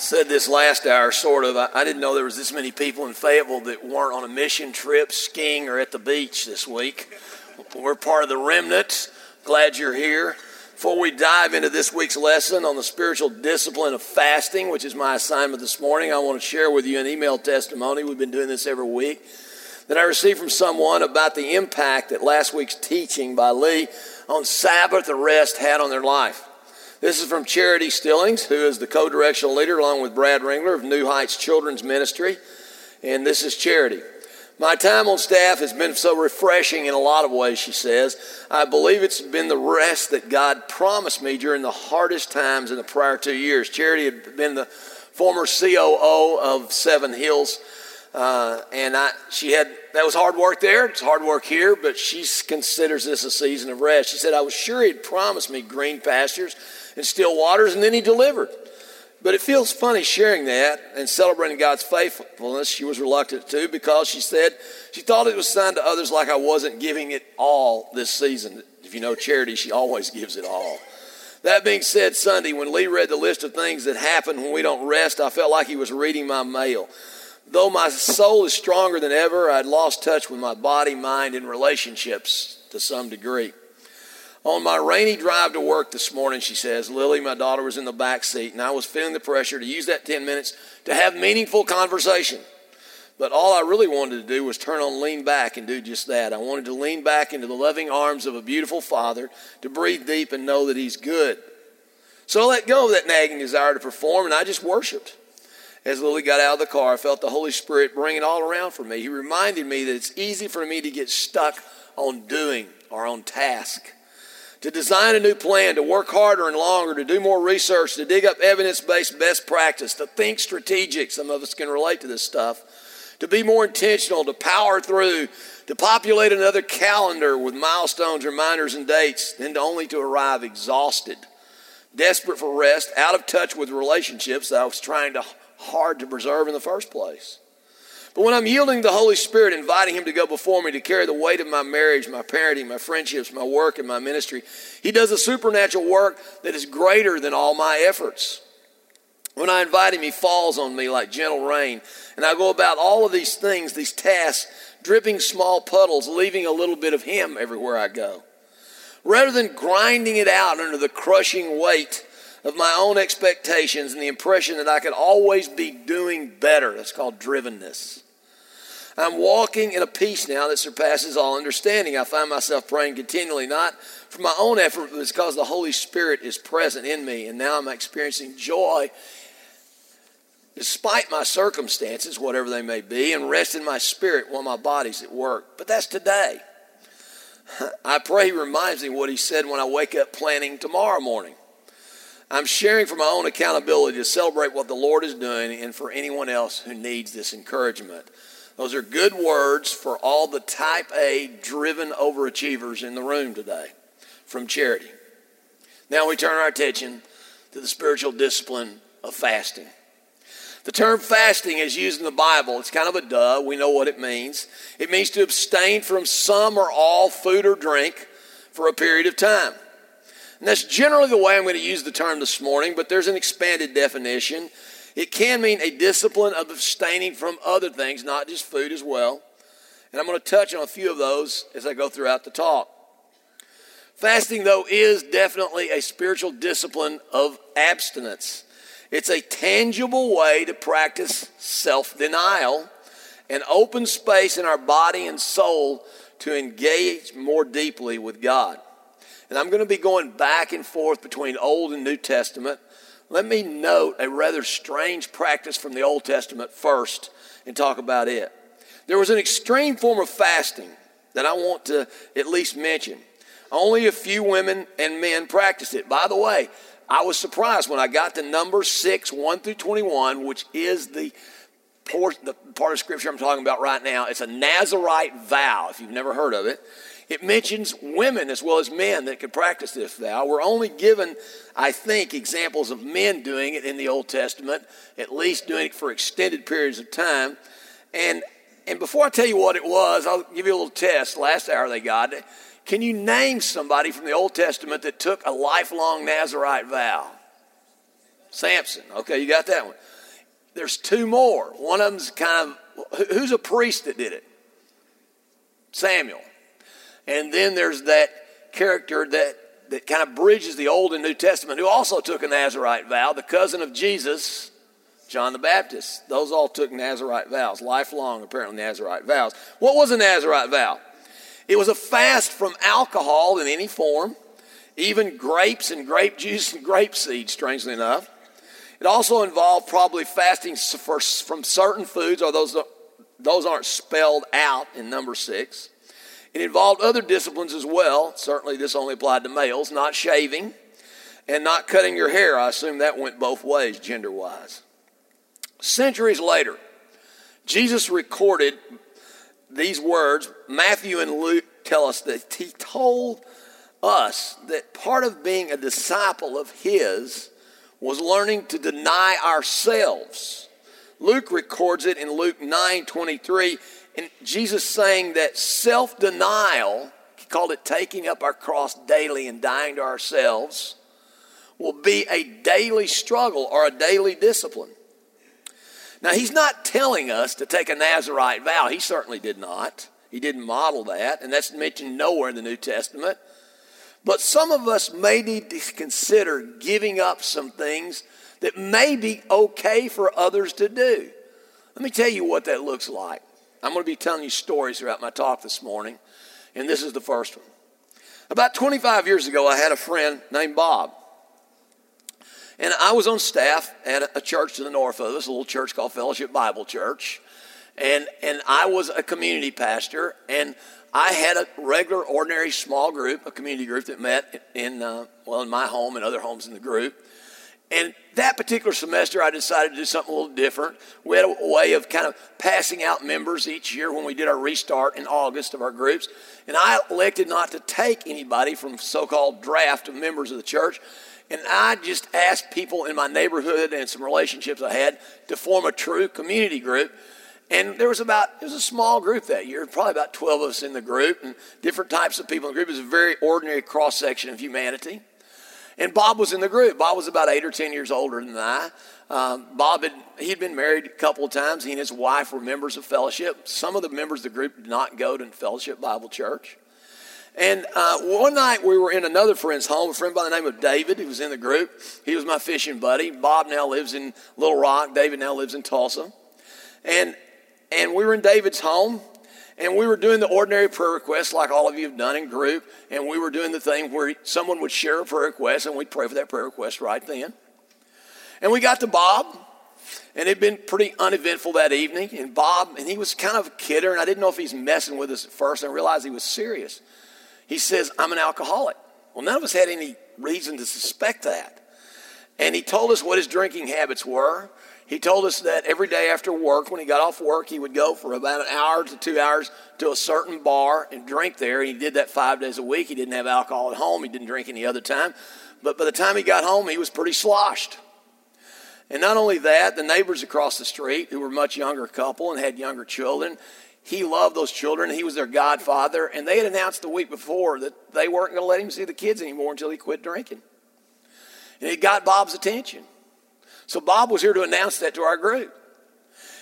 said this last hour, sort of. I, I, didn't know there was this many people in Fayetteville that weren't on a mission trip, skiing, or at the beach this week. We're part of the remnant. Glad you're here. Before we dive into this week's lesson on the spiritual discipline of fasting, which is my assignment this morning, I want to share with you an email testimony. We've been doing this every week that I received from someone about the impact that last week's teaching by Lee on Sabbath and rest had on their life. This is from Charity Stillings, who is the co directional leader, along with Brad Ringler of New Heights Children's Ministry. And this is Charity. My time on staff has been so refreshing in a lot of ways, she says. I believe it's been the rest that God promised me during the hardest times in the prior two years. Charity had been the former COO of Seven Hills, uh, and I, she had that was hard work there. It's hard work here, but she considers this a season of rest. She said, "I was sure He'd promised me green pastures and still waters, and then he delivered. But it feels funny sharing that and celebrating God's faithfulness. She was reluctant to because she said she thought it was signed to others like I wasn't giving it all this season. If you know charity, she always gives it all. That being said, Sunday, when Lee read the list of things that happen when we don't rest, I felt like he was reading my mail. Though my soul is stronger than ever, I'd lost touch with my body, mind, and relationships to some degree. On my rainy drive to work this morning, she says, Lily, my daughter, was in the back seat, and I was feeling the pressure to use that 10 minutes to have meaningful conversation. But all I really wanted to do was turn on lean back and do just that. I wanted to lean back into the loving arms of a beautiful father, to breathe deep and know that he's good. So I let go of that nagging desire to perform, and I just worshiped. As Lily got out of the car, I felt the Holy Spirit bring it all around for me. He reminded me that it's easy for me to get stuck on doing or on task to design a new plan, to work harder and longer, to do more research, to dig up evidence based best practice, to think strategic. Some of us can relate to this stuff. To be more intentional, to power through, to populate another calendar with milestones, reminders, and dates, then to only to arrive exhausted, desperate for rest, out of touch with relationships that I was trying to hard to preserve in the first place. But when I'm yielding the Holy Spirit, inviting Him to go before me to carry the weight of my marriage, my parenting, my friendships, my work, and my ministry, He does a supernatural work that is greater than all my efforts. When I invite Him, He falls on me like gentle rain. And I go about all of these things, these tasks, dripping small puddles, leaving a little bit of Him everywhere I go. Rather than grinding it out under the crushing weight of my own expectations and the impression that I could always be doing better. That's called drivenness. I'm walking in a peace now that surpasses all understanding. I find myself praying continually, not for my own effort, but because the Holy Spirit is present in me. And now I'm experiencing joy despite my circumstances, whatever they may be, and rest in my spirit while my body's at work. But that's today. I pray he reminds me what he said when I wake up planning tomorrow morning. I'm sharing from my own accountability to celebrate what the Lord is doing and for anyone else who needs this encouragement. Those are good words for all the type A driven overachievers in the room today from charity. Now we turn our attention to the spiritual discipline of fasting. The term fasting is used in the Bible. It's kind of a duh. We know what it means. It means to abstain from some or all food or drink for a period of time. And that's generally the way I'm going to use the term this morning, but there's an expanded definition. It can mean a discipline of abstaining from other things, not just food as well. And I'm going to touch on a few of those as I go throughout the talk. Fasting, though, is definitely a spiritual discipline of abstinence. It's a tangible way to practice self denial and open space in our body and soul to engage more deeply with God. And I'm going to be going back and forth between Old and New Testament. Let me note a rather strange practice from the Old Testament first and talk about it. There was an extreme form of fasting that I want to at least mention. Only a few women and men practiced it. By the way, I was surprised when I got to number 6, 1 through 21, which is the the part of scripture I'm talking about right now. It's a Nazarite vow, if you've never heard of it. It mentions women as well as men that could practice this vow. We're only given, I think, examples of men doing it in the Old Testament, at least doing it for extended periods of time. And, and before I tell you what it was, I'll give you a little test. Last hour they got it. Can you name somebody from the Old Testament that took a lifelong Nazarite vow? Samson. Okay, you got that one. There's two more. One of them's kind of, who's a priest that did it? Samuel. And then there's that character that, that kind of bridges the Old and New Testament who also took a Nazarite vow, the cousin of Jesus, John the Baptist. Those all took Nazarite vows, lifelong, apparently, Nazarite vows. What was a Nazarite vow? It was a fast from alcohol in any form, even grapes and grape juice and grape seed, strangely enough. It also involved probably fasting for, from certain foods, or those, those aren't spelled out in number six. It involved other disciplines as well. Certainly, this only applied to males, not shaving and not cutting your hair. I assume that went both ways, gender wise. Centuries later, Jesus recorded these words. Matthew and Luke tell us that he told us that part of being a disciple of his was learning to deny ourselves. Luke records it in Luke 9 23 and Jesus saying that self denial, he called it taking up our cross daily and dying to ourselves, will be a daily struggle or a daily discipline. Now, he's not telling us to take a Nazarite vow. He certainly did not. He didn't model that, and that's mentioned nowhere in the New Testament. But some of us may need to consider giving up some things that may be okay for others to do. Let me tell you what that looks like. I'm going to be telling you stories throughout my talk this morning, and this is the first one. About 25 years ago, I had a friend named Bob. And I was on staff at a church to the north of us, a little church called Fellowship Bible Church. And, and I was a community pastor, and I had a regular, ordinary small group, a community group that met in, uh, well, in my home and other homes in the group. And that particular semester, I decided to do something a little different. We had a way of kind of passing out members each year when we did our restart in August of our groups. And I elected not to take anybody from so called draft of members of the church. And I just asked people in my neighborhood and some relationships I had to form a true community group. And there was about, it was a small group that year, probably about 12 of us in the group, and different types of people in the group. It was a very ordinary cross section of humanity. And Bob was in the group. Bob was about eight or 10 years older than I. Um, Bob had he'd been married a couple of times. He and his wife were members of fellowship. Some of the members of the group did not go to Fellowship Bible Church. And uh, one night we were in another friend's home, a friend by the name of David who was in the group. He was my fishing buddy. Bob now lives in Little Rock. David now lives in Tulsa. And, and we were in David's home. And we were doing the ordinary prayer requests like all of you have done in group. And we were doing the thing where someone would share a prayer request and we'd pray for that prayer request right then. And we got to Bob, and it'd been pretty uneventful that evening. And Bob, and he was kind of a kidder, and I didn't know if he's messing with us at first. And I realized he was serious. He says, I'm an alcoholic. Well, none of us had any reason to suspect that. And he told us what his drinking habits were. He told us that every day after work, when he got off work, he would go for about an hour to two hours to a certain bar and drink there. He did that five days a week. He didn't have alcohol at home, he didn't drink any other time. But by the time he got home, he was pretty sloshed. And not only that, the neighbors across the street, who were a much younger couple and had younger children, he loved those children. He was their godfather. And they had announced the week before that they weren't going to let him see the kids anymore until he quit drinking. And it got Bob's attention. So Bob was here to announce that to our group.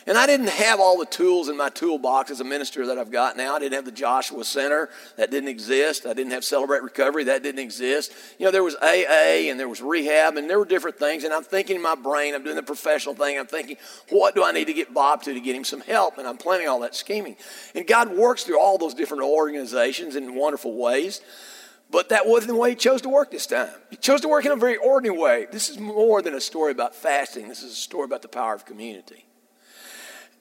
And I didn't have all the tools in my toolbox as a minister that I've got now. I didn't have the Joshua Center. That didn't exist. I didn't have Celebrate Recovery. That didn't exist. You know, there was AA and there was rehab and there were different things. And I'm thinking in my brain, I'm doing the professional thing. I'm thinking, what do I need to get Bob to to get him some help? And I'm planning all that scheming. And God works through all those different organizations in wonderful ways. But that wasn't the way he chose to work this time. He chose to work in a very ordinary way. This is more than a story about fasting, this is a story about the power of community.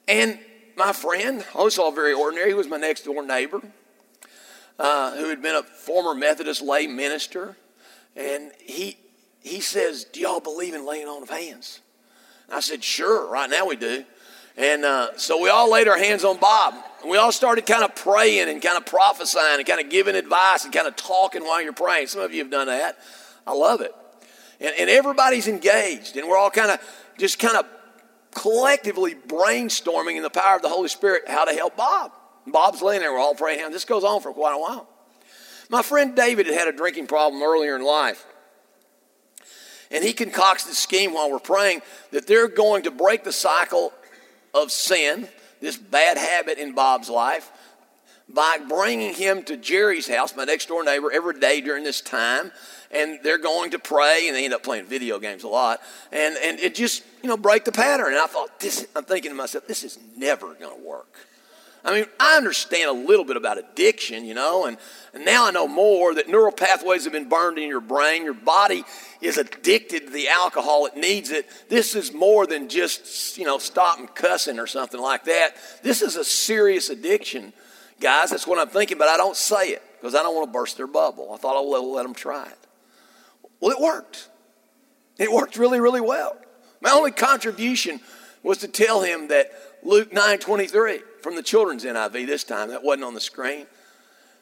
And my friend, also very ordinary, he was my next door neighbor, uh, who had been a former Methodist lay minister. And he, he says, Do y'all believe in laying on of hands? And I said, Sure, right now we do. And uh, so we all laid our hands on Bob. And we all started kind of praying and kind of prophesying and kind of giving advice and kind of talking while you're praying. Some of you have done that. I love it. And, and everybody's engaged. And we're all kind of just kind of collectively brainstorming in the power of the Holy Spirit how to help Bob. Bob's laying there. We're all praying. This goes on for quite a while. My friend David had had a drinking problem earlier in life. And he concocts this scheme while we're praying that they're going to break the cycle of sin, this bad habit in Bob's life, by bringing him to Jerry's house, my next door neighbor, every day during this time. And they're going to pray, and they end up playing video games a lot. And, and it just, you know, break the pattern. And I thought, this, I'm thinking to myself, this is never going to work. I mean, I understand a little bit about addiction, you know, and, and now I know more that neural pathways have been burned in your brain. Your body is addicted to the alcohol, it needs it. This is more than just, you know, stopping cussing or something like that. This is a serious addiction, guys. That's what I'm thinking, but I don't say it because I don't want to burst their bubble. I thought I would let them try it. Well, it worked. It worked really, really well. My only contribution was to tell him that Luke 9 23 from the children's NIV this time, that wasn't on the screen.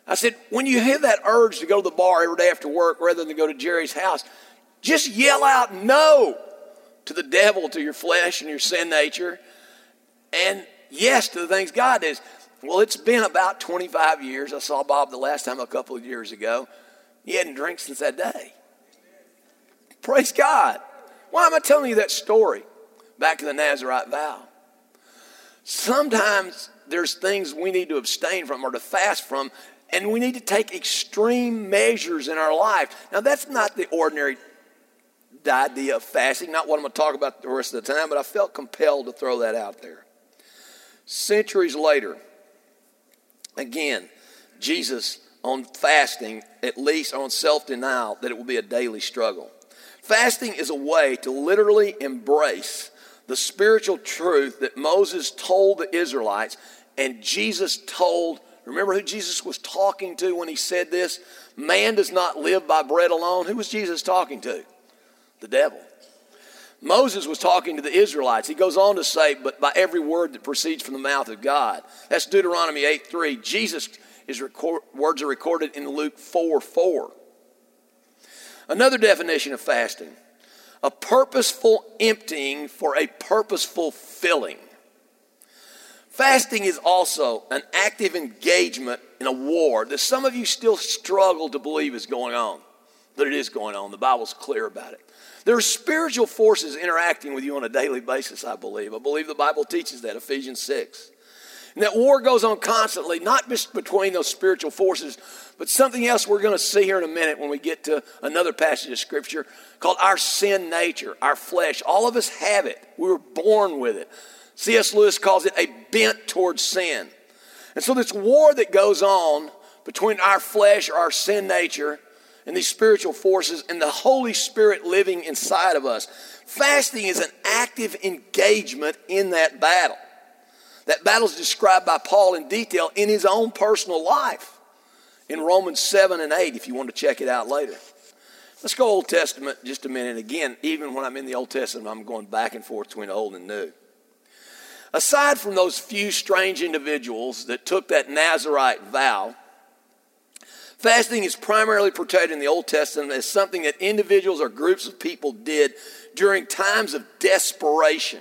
I said, when you have that urge to go to the bar every day after work rather than go to Jerry's house, just yell out no to the devil, to your flesh and your sin nature, and yes to the things God does. Well, it's been about 25 years. I saw Bob the last time a couple of years ago. He hadn't drank since that day. Praise God. Why am I telling you that story? Back to the Nazarite vow. Sometimes there's things we need to abstain from or to fast from, and we need to take extreme measures in our life. Now, that's not the ordinary idea of fasting, not what I'm going to talk about the rest of the time, but I felt compelled to throw that out there. Centuries later, again, Jesus on fasting, at least on self denial, that it will be a daily struggle. Fasting is a way to literally embrace the spiritual truth that Moses told the Israelites and Jesus told. Remember who Jesus was talking to when he said this? Man does not live by bread alone. Who was Jesus talking to? The devil. Moses was talking to the Israelites. He goes on to say, but by every word that proceeds from the mouth of God. That's Deuteronomy 8 3. Jesus' record, words are recorded in Luke 4 4. Another definition of fasting a purposeful emptying for a purposeful filling. Fasting is also an active engagement in a war that some of you still struggle to believe is going on, but it is going on. The Bible's clear about it. There are spiritual forces interacting with you on a daily basis, I believe. I believe the Bible teaches that, Ephesians 6. And that war goes on constantly, not just between those spiritual forces, but something else we're going to see here in a minute when we get to another passage of Scripture called our sin nature, our flesh. All of us have it. We were born with it. C.S. Lewis calls it a bent towards sin. And so, this war that goes on between our flesh or our sin nature and these spiritual forces and the Holy Spirit living inside of us, fasting is an active engagement in that battle. That battle is described by Paul in detail in his own personal life in Romans 7 and 8, if you want to check it out later. Let's go Old Testament just a minute. Again, even when I'm in the Old Testament, I'm going back and forth between Old and New. Aside from those few strange individuals that took that Nazarite vow, fasting is primarily portrayed in the Old Testament as something that individuals or groups of people did during times of desperation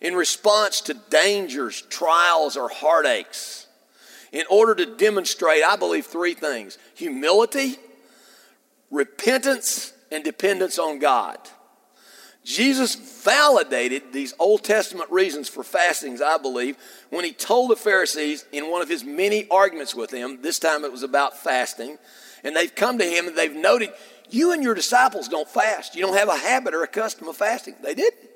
in response to dangers, trials, or heartaches in order to demonstrate, I believe, three things humility, repentance, and dependence on God. Jesus validated these Old Testament reasons for fastings, I believe, when he told the Pharisees in one of his many arguments with them, this time it was about fasting, and they've come to him and they've noted, You and your disciples don't fast. You don't have a habit or a custom of fasting. They didn't.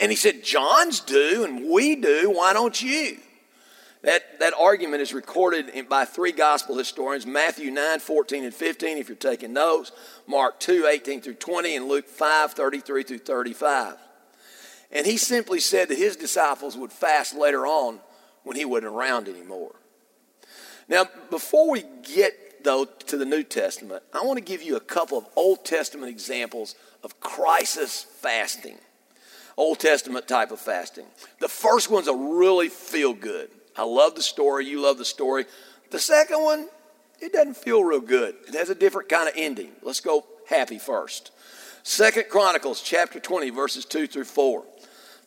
And he said, John's do, and we do. Why don't you? That, that argument is recorded in, by three gospel historians Matthew 9, 14, and 15, if you're taking notes, Mark 2, 18 through 20, and Luke 5, 33 through 35. And he simply said that his disciples would fast later on when he wasn't around anymore. Now, before we get, though, to the New Testament, I want to give you a couple of Old Testament examples of crisis fasting. Old Testament type of fasting. The first one's a really feel good. I love the story. You love the story. The second one, it doesn't feel real good. It has a different kind of ending. Let's go happy first. Second Chronicles chapter 20, verses 2 through 4.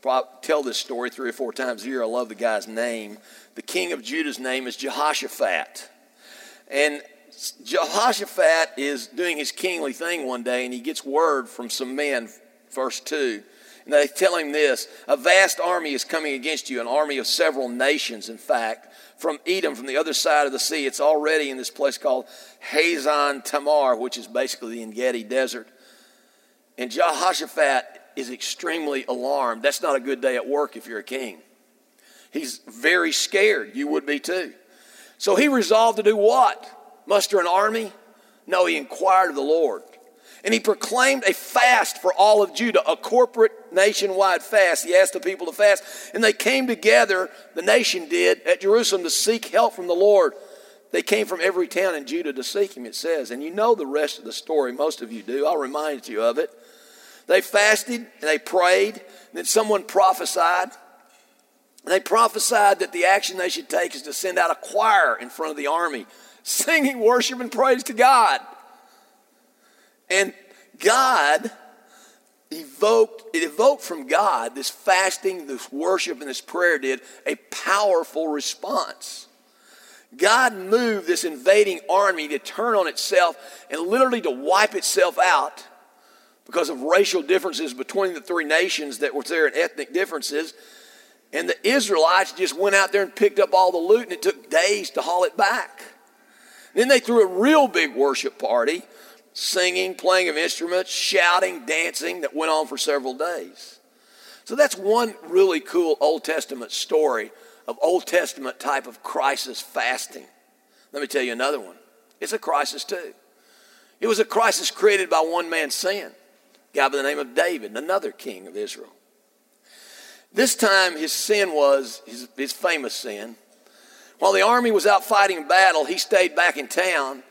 I tell this story three or four times a year. I love the guy's name. The king of Judah's name is Jehoshaphat. And Jehoshaphat is doing his kingly thing one day, and he gets word from some men, verse 2. They tell him this A vast army is coming against you, an army of several nations, in fact, from Edom, from the other side of the sea. It's already in this place called Hazan Tamar, which is basically the Engedi Desert. And Jehoshaphat is extremely alarmed. That's not a good day at work if you're a king. He's very scared. You would be too. So he resolved to do what? Muster an army? No, he inquired of the Lord. And he proclaimed a fast for all of Judah, a corporate nationwide fast. He asked the people to fast. And they came together, the nation did, at Jerusalem to seek help from the Lord. They came from every town in Judah to seek him, it says. And you know the rest of the story. Most of you do. I'll remind you of it. They fasted and they prayed. And then someone prophesied. And they prophesied that the action they should take is to send out a choir in front of the army, singing worship and praise to God. And God evoked, it evoked from God, this fasting, this worship, and this prayer did a powerful response. God moved this invading army to turn on itself and literally to wipe itself out because of racial differences between the three nations that were there and ethnic differences. And the Israelites just went out there and picked up all the loot, and it took days to haul it back. Then they threw a real big worship party singing, playing of instruments, shouting, dancing that went on for several days. So that's one really cool Old Testament story of Old Testament type of crisis fasting. Let me tell you another one. It's a crisis too. It was a crisis created by one man's sin, a guy by the name of David, another king of Israel. This time his sin was his, his famous sin. While the army was out fighting battle, he stayed back in town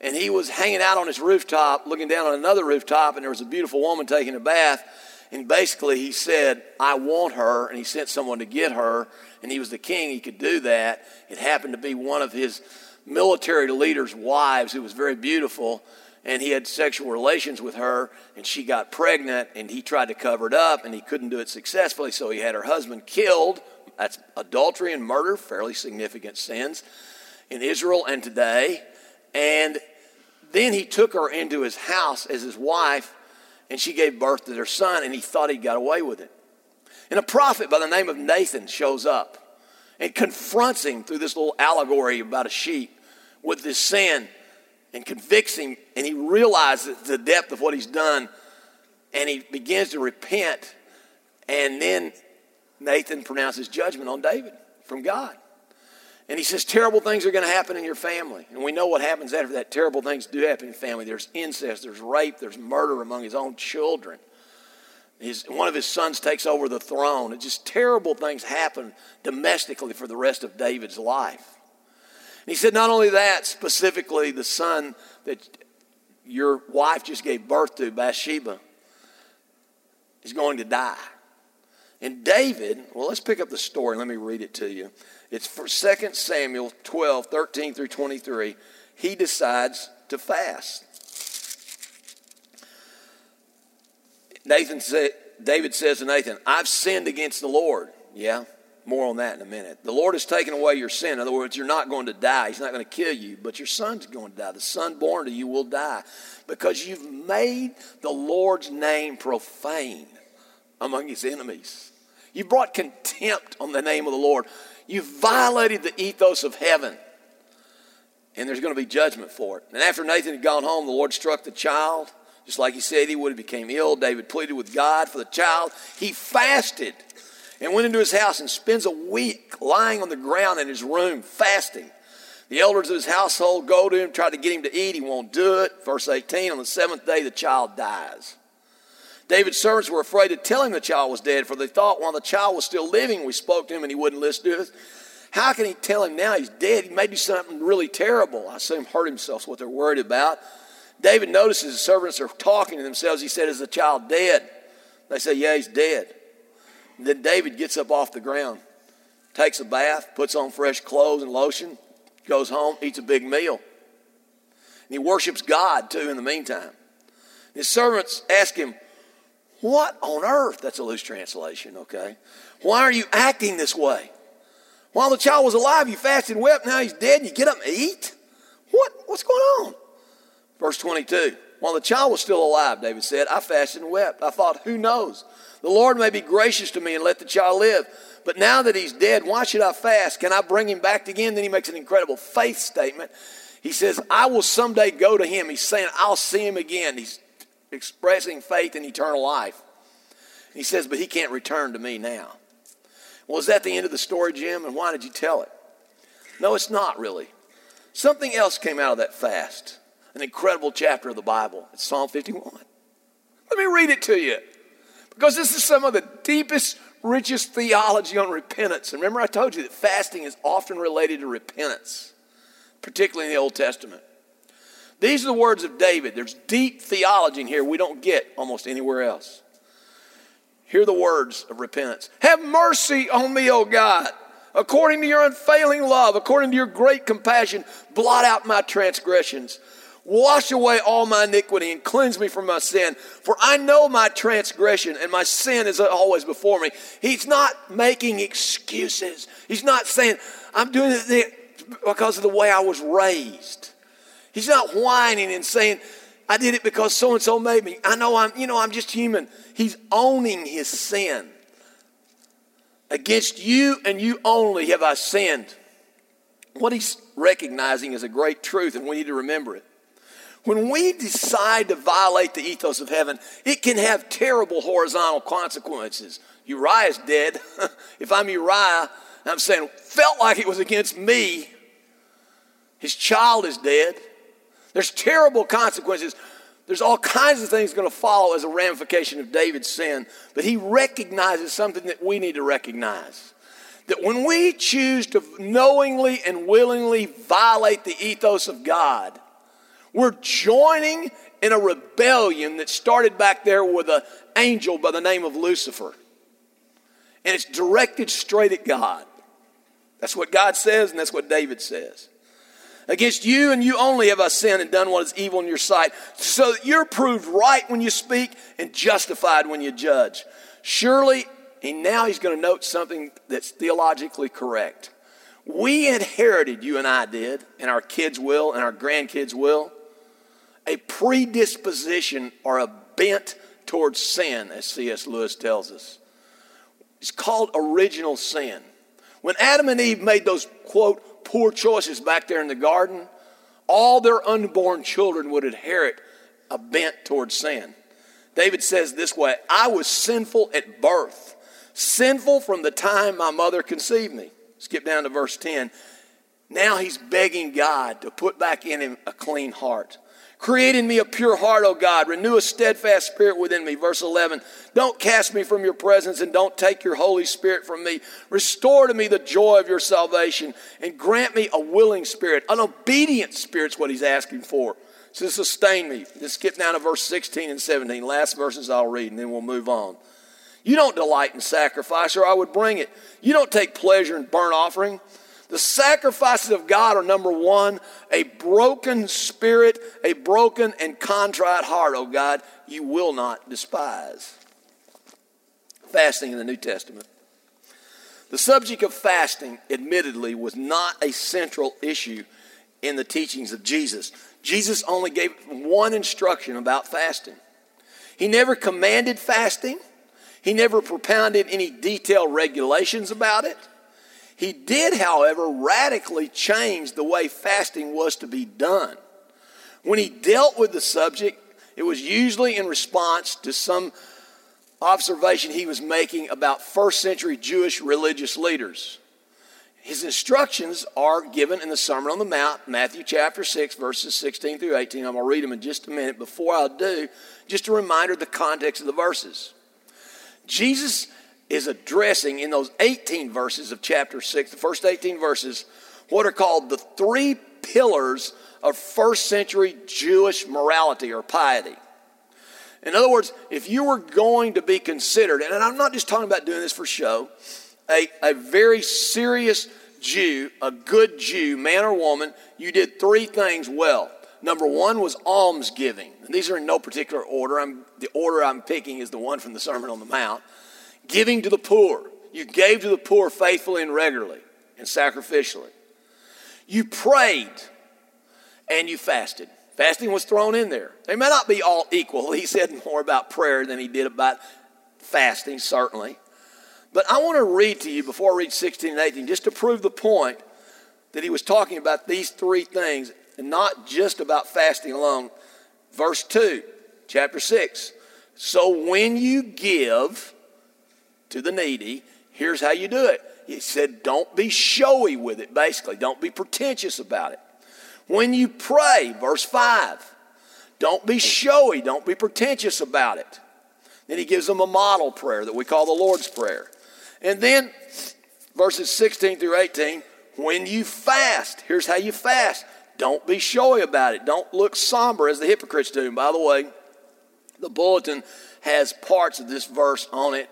and he was hanging out on his rooftop, looking down on another rooftop, and there was a beautiful woman taking a bath. And basically, he said, I want her, and he sent someone to get her, and he was the king, he could do that. It happened to be one of his military leader's wives who was very beautiful, and he had sexual relations with her, and she got pregnant, and he tried to cover it up, and he couldn't do it successfully, so he had her husband killed. That's adultery and murder, fairly significant sins in Israel and today. And then he took her into his house as his wife, and she gave birth to their son, and he thought he got away with it. And a prophet by the name of Nathan shows up and confronts him through this little allegory about a sheep with this sin and convicts him, and he realizes the depth of what he's done, and he begins to repent. And then Nathan pronounces judgment on David from God. And he says, terrible things are going to happen in your family. And we know what happens after that. Terrible things do happen in family. There's incest, there's rape, there's murder among his own children. His, one of his sons takes over the throne. It's just terrible things happen domestically for the rest of David's life. And he said, not only that, specifically the son that your wife just gave birth to, Bathsheba, is going to die. And David, well, let's pick up the story. Let me read it to you. It's for 2 Samuel 12, 13 through 23. He decides to fast. Nathan said, David says to Nathan, I've sinned against the Lord. Yeah, more on that in a minute. The Lord has taken away your sin. In other words, you're not going to die. He's not going to kill you, but your son's going to die. The son born to you will die because you've made the Lord's name profane among his enemies. You brought contempt on the name of the Lord. You violated the ethos of heaven. And there's going to be judgment for it. And after Nathan had gone home, the Lord struck the child, just like he said he would. He became ill. David pleaded with God for the child. He fasted and went into his house and spends a week lying on the ground in his room, fasting. The elders of his household go to him, try to get him to eat. He won't do it. Verse 18 On the seventh day, the child dies. David's servants were afraid to tell him the child was dead, for they thought while the child was still living, we spoke to him and he wouldn't listen to us. How can he tell him now he's dead? He may do something really terrible. I assume hurt himself is what they're worried about. David notices the servants are talking to themselves. He said, Is the child dead? They say, Yeah, he's dead. And then David gets up off the ground, takes a bath, puts on fresh clothes and lotion, goes home, eats a big meal. And he worships God too in the meantime. His servants ask him, what on earth? That's a loose translation, okay? Why are you acting this way? While the child was alive, you fasted and wept. Now he's dead and you get up and eat? What? What's going on? Verse 22. While the child was still alive, David said, I fasted and wept. I thought, who knows? The Lord may be gracious to me and let the child live. But now that he's dead, why should I fast? Can I bring him back again? Then he makes an incredible faith statement. He says, I will someday go to him. He's saying, I'll see him again. He's expressing faith in eternal life. He says, but he can't return to me now. Well, is that the end of the story, Jim? And why did you tell it? No, it's not really. Something else came out of that fast. An incredible chapter of the Bible. It's Psalm 51. Let me read it to you. Because this is some of the deepest, richest theology on repentance. And remember, I told you that fasting is often related to repentance, particularly in the Old Testament. These are the words of David. There's deep theology in here we don't get almost anywhere else. Hear the words of repentance Have mercy on me, O God. According to your unfailing love, according to your great compassion, blot out my transgressions. Wash away all my iniquity and cleanse me from my sin. For I know my transgression and my sin is always before me. He's not making excuses. He's not saying, I'm doing it because of the way I was raised. He's not whining and saying, I did it because so and so made me. I know I'm, you know, I'm just human. He's owning his sin. Against you and you only have I sinned. What he's recognizing is a great truth, and we need to remember it. When we decide to violate the ethos of heaven, it can have terrible horizontal consequences. Uriah's dead. if I'm Uriah, I'm saying, felt like it was against me. His child is dead. There's terrible consequences. There's all kinds of things going to follow as a ramification of David's sin, but he recognizes something that we need to recognize. That when we choose to knowingly and willingly violate the ethos of God, we're joining in a rebellion that started back there with an angel by the name of Lucifer. And it's directed straight at God. That's what God says, and that's what David says. Against you and you only have I sinned and done what is evil in your sight, so that you're proved right when you speak and justified when you judge. Surely, and now he's going to note something that's theologically correct. We inherited, you and I did, and our kids will, and our grandkids will, a predisposition or a bent towards sin, as C.S. Lewis tells us. It's called original sin. When Adam and Eve made those, quote, poor choices back there in the garden, all their unborn children would inherit a bent towards sin. David says this way I was sinful at birth, sinful from the time my mother conceived me. Skip down to verse 10. Now he's begging God to put back in him a clean heart. Create in me a pure heart, O God. Renew a steadfast spirit within me. Verse 11. Don't cast me from your presence and don't take your Holy Spirit from me. Restore to me the joy of your salvation and grant me a willing spirit. An obedient spirit is what he's asking for. So sustain me. Just skip down to verse 16 and 17. Last verses I'll read and then we'll move on. You don't delight in sacrifice, or I would bring it. You don't take pleasure in burnt offering. The sacrifices of God are number one, a broken spirit, a broken and contrite heart, oh God, you will not despise. Fasting in the New Testament. The subject of fasting, admittedly, was not a central issue in the teachings of Jesus. Jesus only gave one instruction about fasting. He never commanded fasting, he never propounded any detailed regulations about it. He did, however, radically change the way fasting was to be done. When he dealt with the subject, it was usually in response to some observation he was making about first century Jewish religious leaders. His instructions are given in the Sermon on the Mount, Matthew chapter 6, verses 16 through 18. I'm going to read them in just a minute. Before I do, just a reminder of the context of the verses. Jesus is addressing in those 18 verses of chapter 6, the first 18 verses, what are called the three pillars of first century Jewish morality or piety. In other words, if you were going to be considered, and I'm not just talking about doing this for show, a, a very serious Jew, a good Jew, man or woman, you did three things well. Number one was almsgiving. And these are in no particular order. I'm, the order I'm picking is the one from the Sermon on the Mount giving to the poor. You gave to the poor faithfully and regularly and sacrificially. You prayed. and you fasted. Fasting was thrown in there. They may not be all equal. He said more about prayer than he did about fasting, certainly. But I want to read to you before I read 16 and 18, just to prove the point that he was talking about these three things and not just about fasting alone. Verse 2, chapter 6. So when you give to the needy, here's how you do it. He said, don't be showy with it, basically. Don't be pretentious about it. When you pray, verse 5, don't be showy, don't be pretentious about it. Then he gives them a model prayer that we call the Lord's Prayer. And then verses 16 through 18, when you fast, here's how you fast. Don't be showy about it. Don't look somber as the hypocrites do. And by the way, the bulletin has parts of this verse on it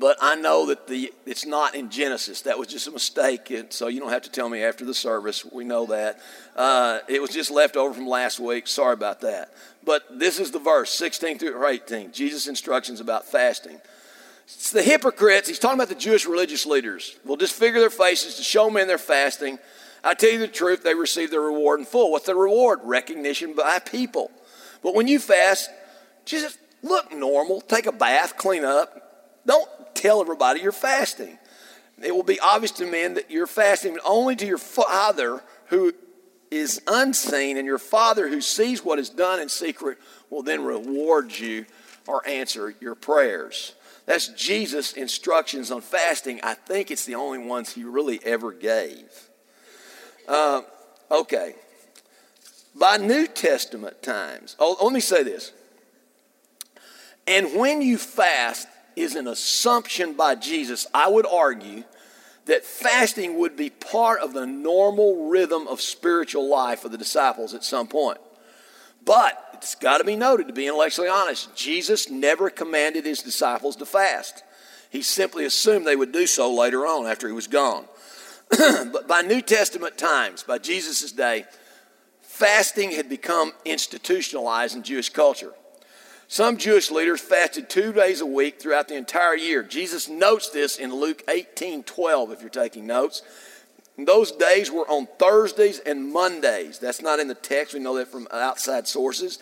but I know that the it's not in Genesis. That was just a mistake. So you don't have to tell me after the service. We know that. Uh, it was just left over from last week. Sorry about that. But this is the verse 16 through 18. Jesus' instructions about fasting. It's the hypocrites. He's talking about the Jewish religious leaders. Will disfigure their faces to show men they're fasting. I tell you the truth, they receive their reward in full. What's the reward? Recognition by people. But when you fast, just look normal. Take a bath, clean up. Don't tell everybody you're fasting. It will be obvious to men that you're fasting, but only to your Father who is unseen, and your Father who sees what is done in secret will then reward you or answer your prayers. That's Jesus' instructions on fasting. I think it's the only ones he really ever gave. Uh, okay. By New Testament times, oh, let me say this. And when you fast, is an assumption by Jesus. I would argue that fasting would be part of the normal rhythm of spiritual life of the disciples at some point. But it's got to be noted, to be intellectually honest, Jesus never commanded his disciples to fast. He simply assumed they would do so later on after he was gone. but by New Testament times, by Jesus' day, fasting had become institutionalized in Jewish culture. Some Jewish leaders fasted two days a week throughout the entire year. Jesus notes this in Luke 18 12, if you're taking notes. And those days were on Thursdays and Mondays. That's not in the text. We know that from outside sources.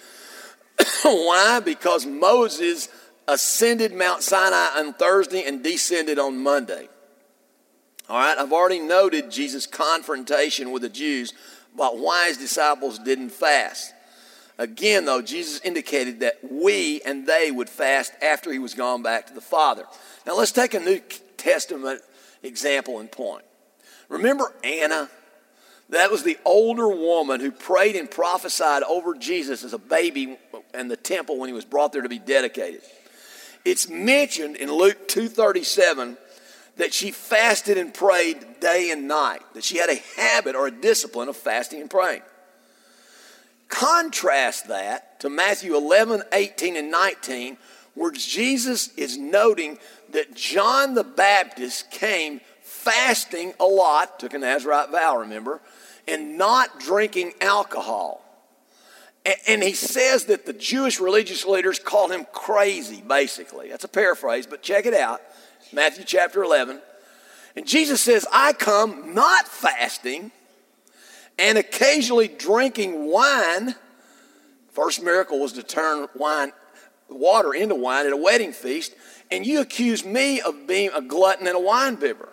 Why? Because Moses ascended Mount Sinai on Thursday and descended on Monday. All right, I've already noted Jesus' confrontation with the Jews about why his disciples didn't fast. Again, though, Jesus indicated that we and they would fast after he was gone back to the Father. Now, let's take a New Testament example and point. Remember Anna? That was the older woman who prayed and prophesied over Jesus as a baby in the temple when he was brought there to be dedicated. It's mentioned in Luke 237 that she fasted and prayed day and night, that she had a habit or a discipline of fasting and praying. Contrast that to Matthew 11, 18, and 19, where Jesus is noting that John the Baptist came fasting a lot, took a Nazarite vow, remember, and not drinking alcohol. And he says that the Jewish religious leaders called him crazy, basically. That's a paraphrase, but check it out Matthew chapter 11. And Jesus says, I come not fasting and occasionally drinking wine. First miracle was to turn wine, water into wine at a wedding feast, and you accuse me of being a glutton and a wine bibber.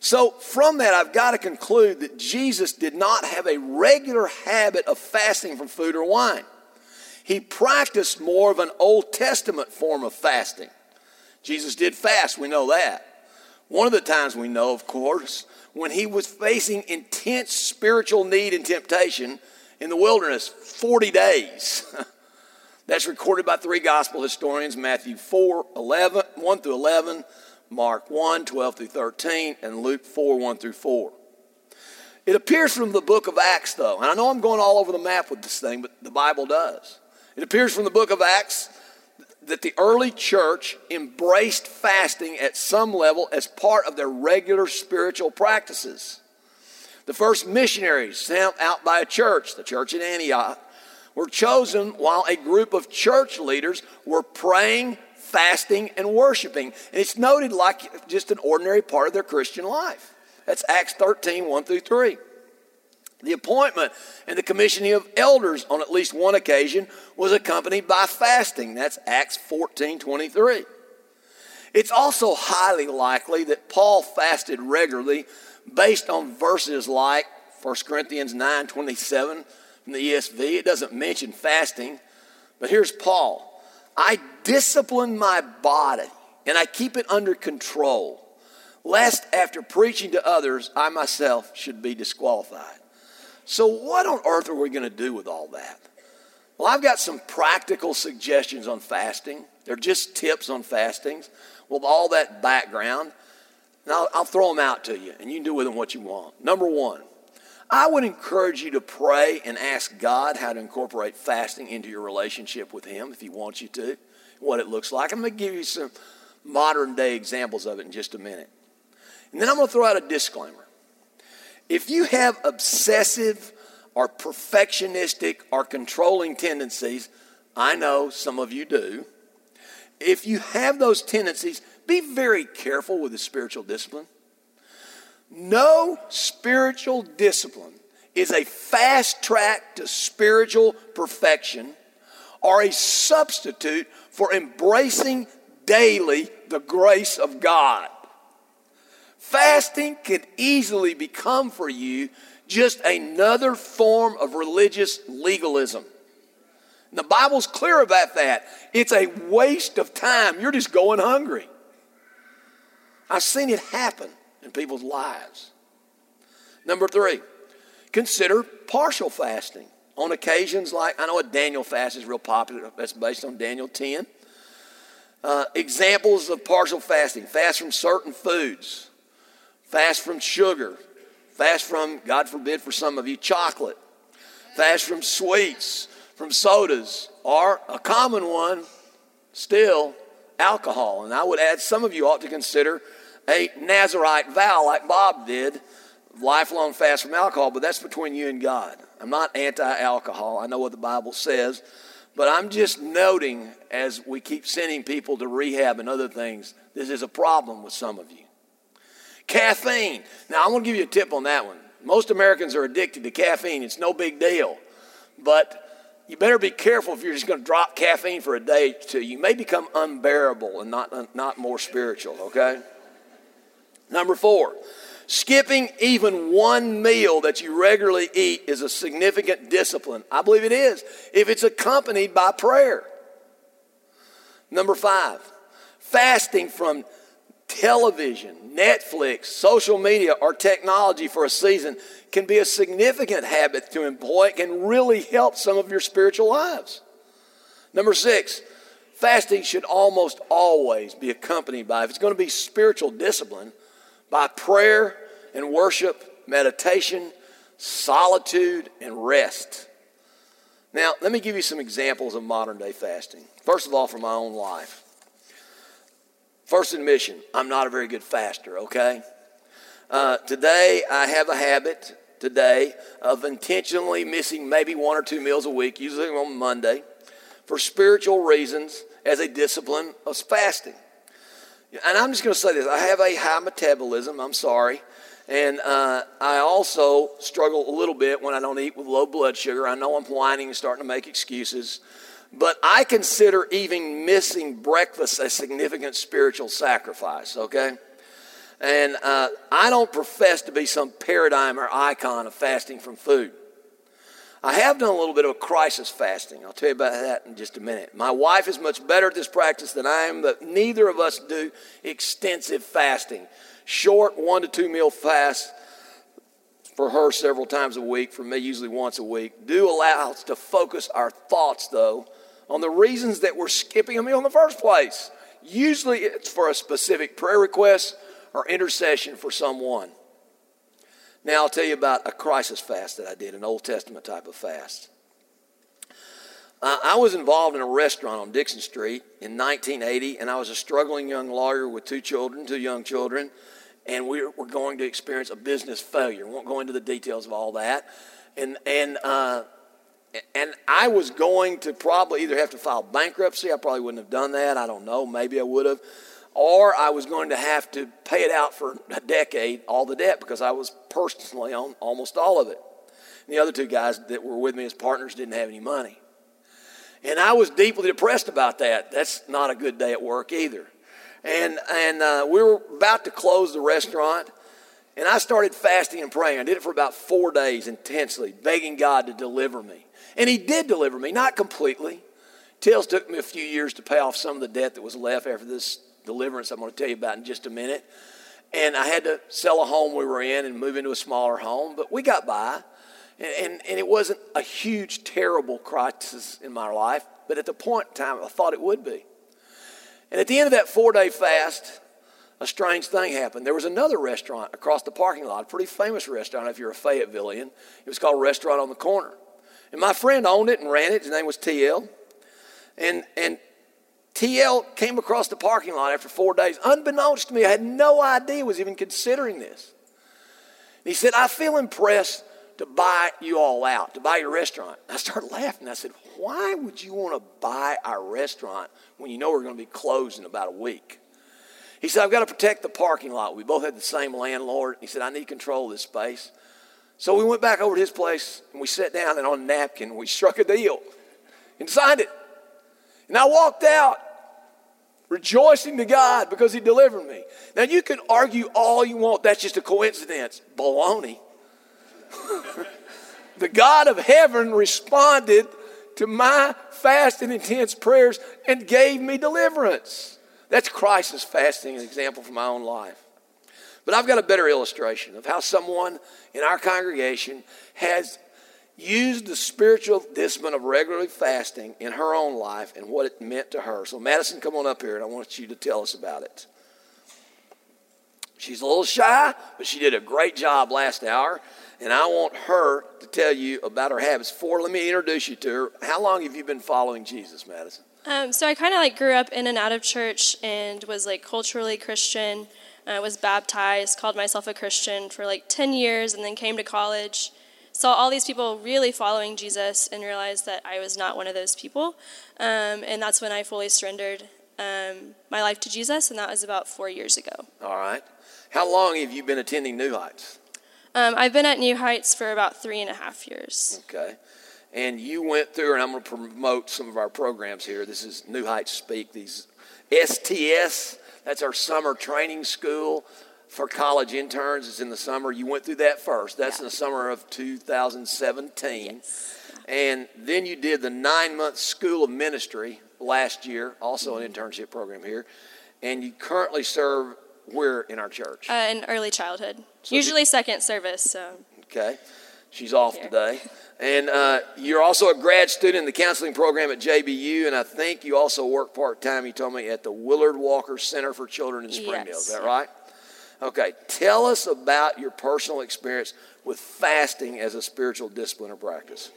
So, from that, I've got to conclude that Jesus did not have a regular habit of fasting from food or wine. He practiced more of an Old Testament form of fasting. Jesus did fast, we know that. One of the times we know, of course, when he was facing intense spiritual need and temptation in the wilderness 40 days. That's recorded by three gospel historians Matthew 4, 11, 1 through 11, Mark 1, 12 through 13, and Luke 4, 1 through 4. It appears from the book of Acts, though, and I know I'm going all over the map with this thing, but the Bible does. It appears from the book of Acts that the early church embraced fasting at some level as part of their regular spiritual practices. The first missionaries sent out by a church, the church in Antioch, were chosen while a group of church leaders were praying, fasting, and worshiping. And it's noted like just an ordinary part of their Christian life. That's Acts 13, 1 through 3. The appointment and the commissioning of elders on at least one occasion was accompanied by fasting. That's Acts 14 23. It's also highly likely that Paul fasted regularly based on verses like 1 Corinthians 9 27 from the ESV. It doesn't mention fasting, but here's Paul I discipline my body and I keep it under control, lest after preaching to others, I myself should be disqualified. So, what on earth are we going to do with all that? Well, I've got some practical suggestions on fasting. They're just tips on fastings with all that background. And I'll, I'll throw them out to you, and you can do with them what you want. Number one, I would encourage you to pray and ask God how to incorporate fasting into your relationship with Him if He wants you to, what it looks like. I'm going to give you some modern day examples of it in just a minute. And then I'm going to throw out a disclaimer. If you have obsessive or perfectionistic or controlling tendencies, I know some of you do. If you have those tendencies, be very careful with the spiritual discipline. No spiritual discipline is a fast track to spiritual perfection or a substitute for embracing daily the grace of God. Fasting can easily become for you just another form of religious legalism. And the Bible's clear about that. It's a waste of time. You're just going hungry. I've seen it happen in people's lives. Number three, consider partial fasting. On occasions like, I know a Daniel fast is real popular, that's based on Daniel 10. Uh, examples of partial fasting fast from certain foods, fast from sugar, fast from, God forbid for some of you, chocolate, fast from sweets, from sodas, or a common one still, alcohol. And I would add some of you ought to consider a Nazarite vow like Bob did, lifelong fast from alcohol, but that's between you and God. I'm not anti alcohol. I know what the Bible says, but I'm just noting as we keep sending people to rehab and other things, this is a problem with some of you. Caffeine. Now, I want to give you a tip on that one. Most Americans are addicted to caffeine, it's no big deal. But you better be careful if you're just going to drop caffeine for a day or two. You may become unbearable and not, not more spiritual, okay? Number four, skipping even one meal that you regularly eat is a significant discipline. I believe it is, if it's accompanied by prayer. Number five, fasting from television, Netflix, social media, or technology for a season can be a significant habit to employ. It can really help some of your spiritual lives. Number six, fasting should almost always be accompanied by, if it's going to be spiritual discipline, by prayer and worship, meditation, solitude, and rest. Now, let me give you some examples of modern day fasting. First of all, from my own life. First admission, I'm not a very good faster, okay? Uh, today, I have a habit today of intentionally missing maybe one or two meals a week, usually on Monday, for spiritual reasons as a discipline of fasting. And I'm just going to say this I have a high metabolism, I'm sorry. And uh, I also struggle a little bit when I don't eat with low blood sugar. I know I'm whining and starting to make excuses. But I consider even missing breakfast a significant spiritual sacrifice, okay? And uh, I don't profess to be some paradigm or icon of fasting from food. I have done a little bit of a crisis fasting. I'll tell you about that in just a minute. My wife is much better at this practice than I am, but neither of us do extensive fasting. Short one to two meal fasts for her several times a week, for me, usually once a week, do allow us to focus our thoughts, though, on the reasons that we're skipping a meal in the first place. Usually it's for a specific prayer request or intercession for someone. Now, I'll tell you about a crisis fast that I did, an Old Testament type of fast. I was involved in a restaurant on Dickson Street in 1980, and I was a struggling young lawyer with two children, two young children, and we were going to experience a business failure. I won't go into the details of all that. And, and, uh, and I was going to probably either have to file bankruptcy. I probably wouldn't have done that. I don't know. Maybe I would have or I was going to have to pay it out for a decade, all the debt, because I was personally on almost all of it. And the other two guys that were with me as partners didn't have any money. And I was deeply depressed about that. That's not a good day at work either. And, and uh, we were about to close the restaurant, and I started fasting and praying. I did it for about four days intensely, begging God to deliver me. And He did deliver me, not completely. Tails took me a few years to pay off some of the debt that was left after this deliverance I'm going to tell you about in just a minute. And I had to sell a home we were in and move into a smaller home, but we got by. And, and, and, it wasn't a huge, terrible crisis in my life, but at the point in time, I thought it would be. And at the end of that four day fast, a strange thing happened. There was another restaurant across the parking lot, a pretty famous restaurant if you're a Fayettevillean. It was called Restaurant on the Corner. And my friend owned it and ran it. His name was TL. And, and TL came across the parking lot after four days. Unbeknownst to me, I had no idea was even considering this. And he said, I feel impressed to buy you all out, to buy your restaurant. I started laughing. I said, Why would you want to buy our restaurant when you know we're going to be closed in about a week? He said, I've got to protect the parking lot. We both had the same landlord. He said, I need control of this space. So we went back over to his place and we sat down and on a napkin we struck a deal and signed it. And I walked out rejoicing to God because He delivered me. Now you can argue all you want, that's just a coincidence. Baloney. the God of heaven responded to my fast and intense prayers and gave me deliverance. That's crisis fasting, an example from my own life. But I've got a better illustration of how someone in our congregation has used the spiritual discipline of regularly fasting in her own life and what it meant to her. So, Madison, come on up here and I want you to tell us about it. She's a little shy, but she did a great job last hour and I want her to tell you about her habits. For let me introduce you to her. How long have you been following Jesus, Madison? Um, so I kind of like grew up in and out of church and was like culturally Christian. I was baptized, called myself a Christian for like 10 years, and then came to college. Saw all these people really following Jesus and realized that I was not one of those people. Um, and that's when I fully surrendered um, my life to Jesus, and that was about four years ago. All right. How long have you been attending New Heights? Um, I've been at New Heights for about three and a half years. Okay. And you went through, and I'm going to promote some of our programs here. This is New Heights Speak. These STS, that's our summer training school for college interns. It's in the summer. You went through that first. That's yeah. in the summer of 2017. Yes. And then you did the nine month School of Ministry last year, also an internship program here. And you currently serve where in our church? Uh, in early childhood. So Usually second service. So. Okay. She's off Here. today. And uh, you're also a grad student in the counseling program at JBU, and I think you also work part time, you told me, at the Willard Walker Center for Children in Springdale. Yes. Is that right? Okay. Tell us about your personal experience with fasting as a spiritual discipline or practice.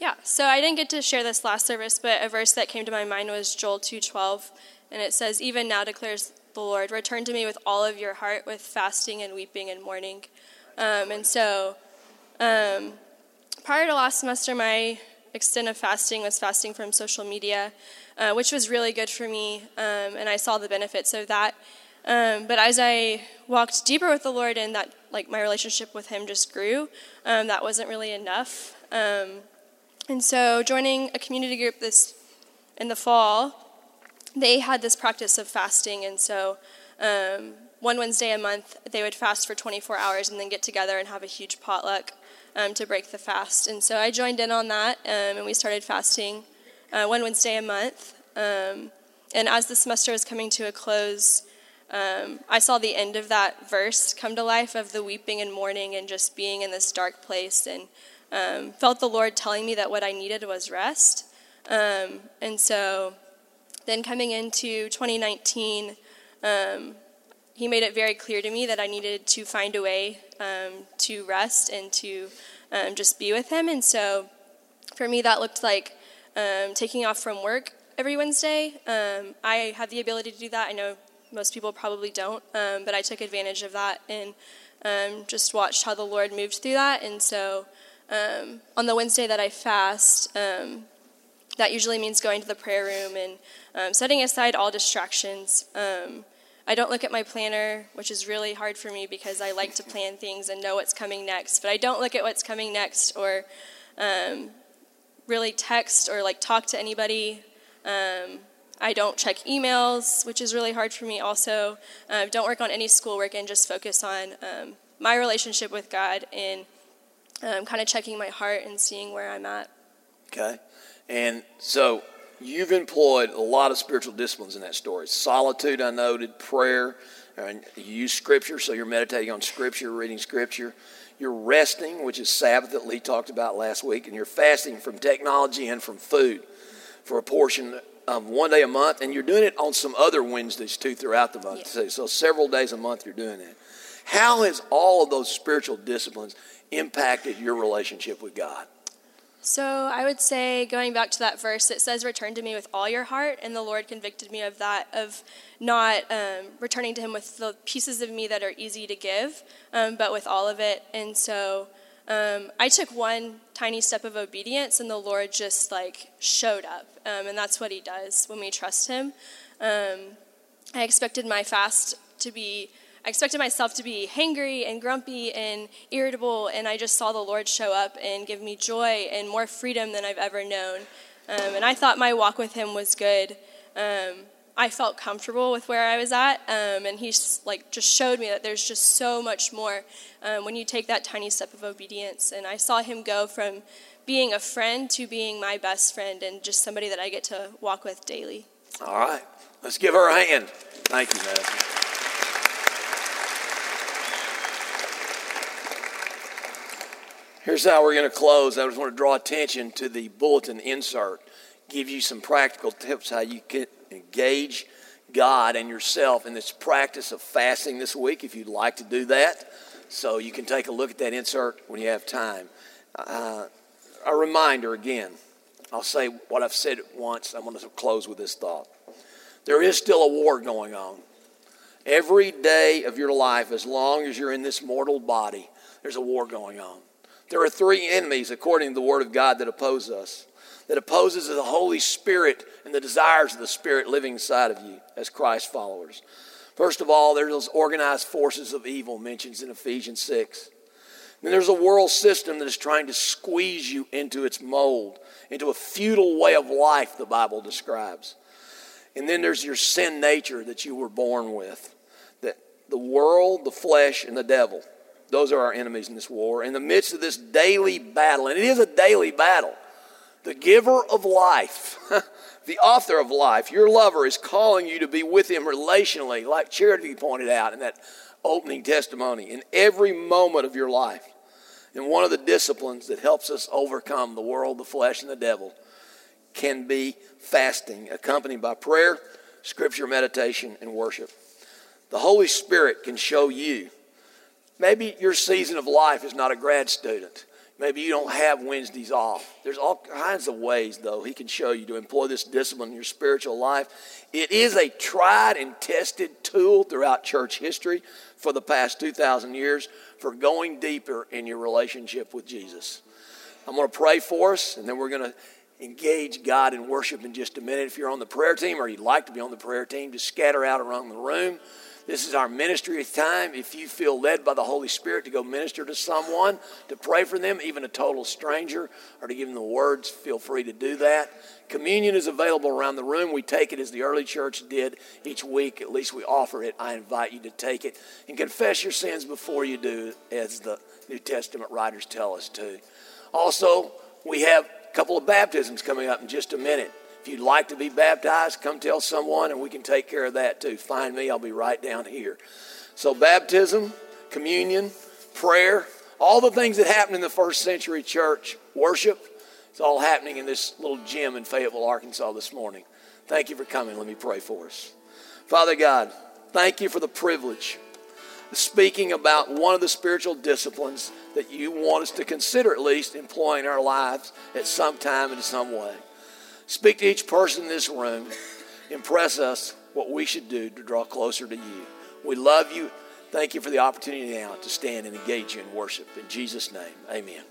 Yeah, so I didn't get to share this last service, but a verse that came to my mind was Joel 2:12, and it says, "Even now declares the Lord. Return to me with all of your heart, with fasting and weeping and mourning. Um, and so, um, prior to last semester, my extent of fasting was fasting from social media, uh, which was really good for me, um, and I saw the benefits of that. Um, but as I walked deeper with the Lord and that, like, my relationship with Him just grew, um, that wasn't really enough. Um, and so, joining a community group this in the fall they had this practice of fasting, and so um, one Wednesday a month they would fast for 24 hours and then get together and have a huge potluck um, to break the fast. And so I joined in on that, um, and we started fasting uh, one Wednesday a month. Um, and as the semester was coming to a close, um, I saw the end of that verse come to life of the weeping and mourning and just being in this dark place, and um, felt the Lord telling me that what I needed was rest. and so then coming into 2019, um, he made it very clear to me that I needed to find a way um, to rest and to um, just be with him. And so for me, that looked like um, taking off from work every Wednesday. Um, I have the ability to do that. I know most people probably don't, um, but I took advantage of that and just watched how the Lord moved through that. And so on the Wednesday that I fast, that usually means going to the prayer room and setting aside all distractions. I don't look at my planner, which is really hard for me because I like to plan things and know what's coming next. But I don't look at what's coming next or um, really text or like talk to anybody. Um, I don't check emails, which is really hard for me also. Uh, don't work on any schoolwork and just focus on um, my relationship with God and um, kind of checking my heart and seeing where I'm at. Okay. And so you've employed a lot of spiritual disciplines in that story. Solitude, I noted, prayer, and you use scripture, so you're meditating on scripture, reading scripture. You're resting, which is Sabbath that Lee talked about last week, and you're fasting from technology and from food for a portion of one day a month, and you're doing it on some other Wednesdays too throughout the month. Yeah. So several days a month you're doing that. How has all of those spiritual disciplines impacted your relationship with God? So I would say, going back to that verse, it says, Return to me with all your heart. And the Lord convicted me of that, of not um, returning to Him with the pieces of me that are easy to give, um, but with all of it. And so um, I took one tiny step of obedience, and the Lord just like showed up. Um, and that's what He does when we trust Him. Um, I expected my fast to be I expected myself to be hangry and grumpy and irritable, and I just saw the Lord show up and give me joy and more freedom than I've ever known. Um, and I thought my walk with Him was good. Um, I felt comfortable with where I was at, um, and He like just showed me that there's just so much more um, when you take that tiny step of obedience. And I saw Him go from being a friend to being my best friend and just somebody that I get to walk with daily. All right, let's give her a hand. Thank you, Madison. Here's how we're going to close. I just want to draw attention to the bulletin insert, give you some practical tips how you can engage God and yourself in this practice of fasting this week if you'd like to do that. So you can take a look at that insert when you have time. Uh, a reminder again, I'll say what I've said once. I want to close with this thought. There is still a war going on. Every day of your life, as long as you're in this mortal body, there's a war going on. There are three enemies, according to the Word of God, that oppose us. That opposes the Holy Spirit and the desires of the Spirit living inside of you as Christ followers. First of all, there's those organized forces of evil mentioned in Ephesians 6. Then there's a world system that is trying to squeeze you into its mold, into a futile way of life, the Bible describes. And then there's your sin nature that you were born with. That the world, the flesh, and the devil those are our enemies in this war. In the midst of this daily battle, and it is a daily battle, the giver of life, the author of life, your lover is calling you to be with him relationally, like Charity pointed out in that opening testimony, in every moment of your life. And one of the disciplines that helps us overcome the world, the flesh, and the devil can be fasting, accompanied by prayer, scripture meditation, and worship. The Holy Spirit can show you Maybe your season of life is not a grad student. Maybe you don't have Wednesdays off. There's all kinds of ways, though, He can show you to employ this discipline in your spiritual life. It is a tried and tested tool throughout church history for the past 2,000 years for going deeper in your relationship with Jesus. I'm going to pray for us, and then we're going to engage God in worship in just a minute. If you're on the prayer team or you'd like to be on the prayer team, just scatter out around the room. This is our ministry time. If you feel led by the Holy Spirit to go minister to someone, to pray for them, even a total stranger, or to give them the words, feel free to do that. Communion is available around the room. We take it as the early church did each week. At least we offer it. I invite you to take it and confess your sins before you do, as the New Testament writers tell us to. Also, we have a couple of baptisms coming up in just a minute. If you'd like to be baptized, come tell someone and we can take care of that too. Find me, I'll be right down here. So, baptism, communion, prayer, all the things that happened in the first century church, worship, it's all happening in this little gym in Fayetteville, Arkansas this morning. Thank you for coming. Let me pray for us. Father God, thank you for the privilege of speaking about one of the spiritual disciplines that you want us to consider at least employing our lives at some time in some way. Speak to each person in this room. Impress us what we should do to draw closer to you. We love you. Thank you for the opportunity now to stand and engage you in worship. In Jesus' name, amen.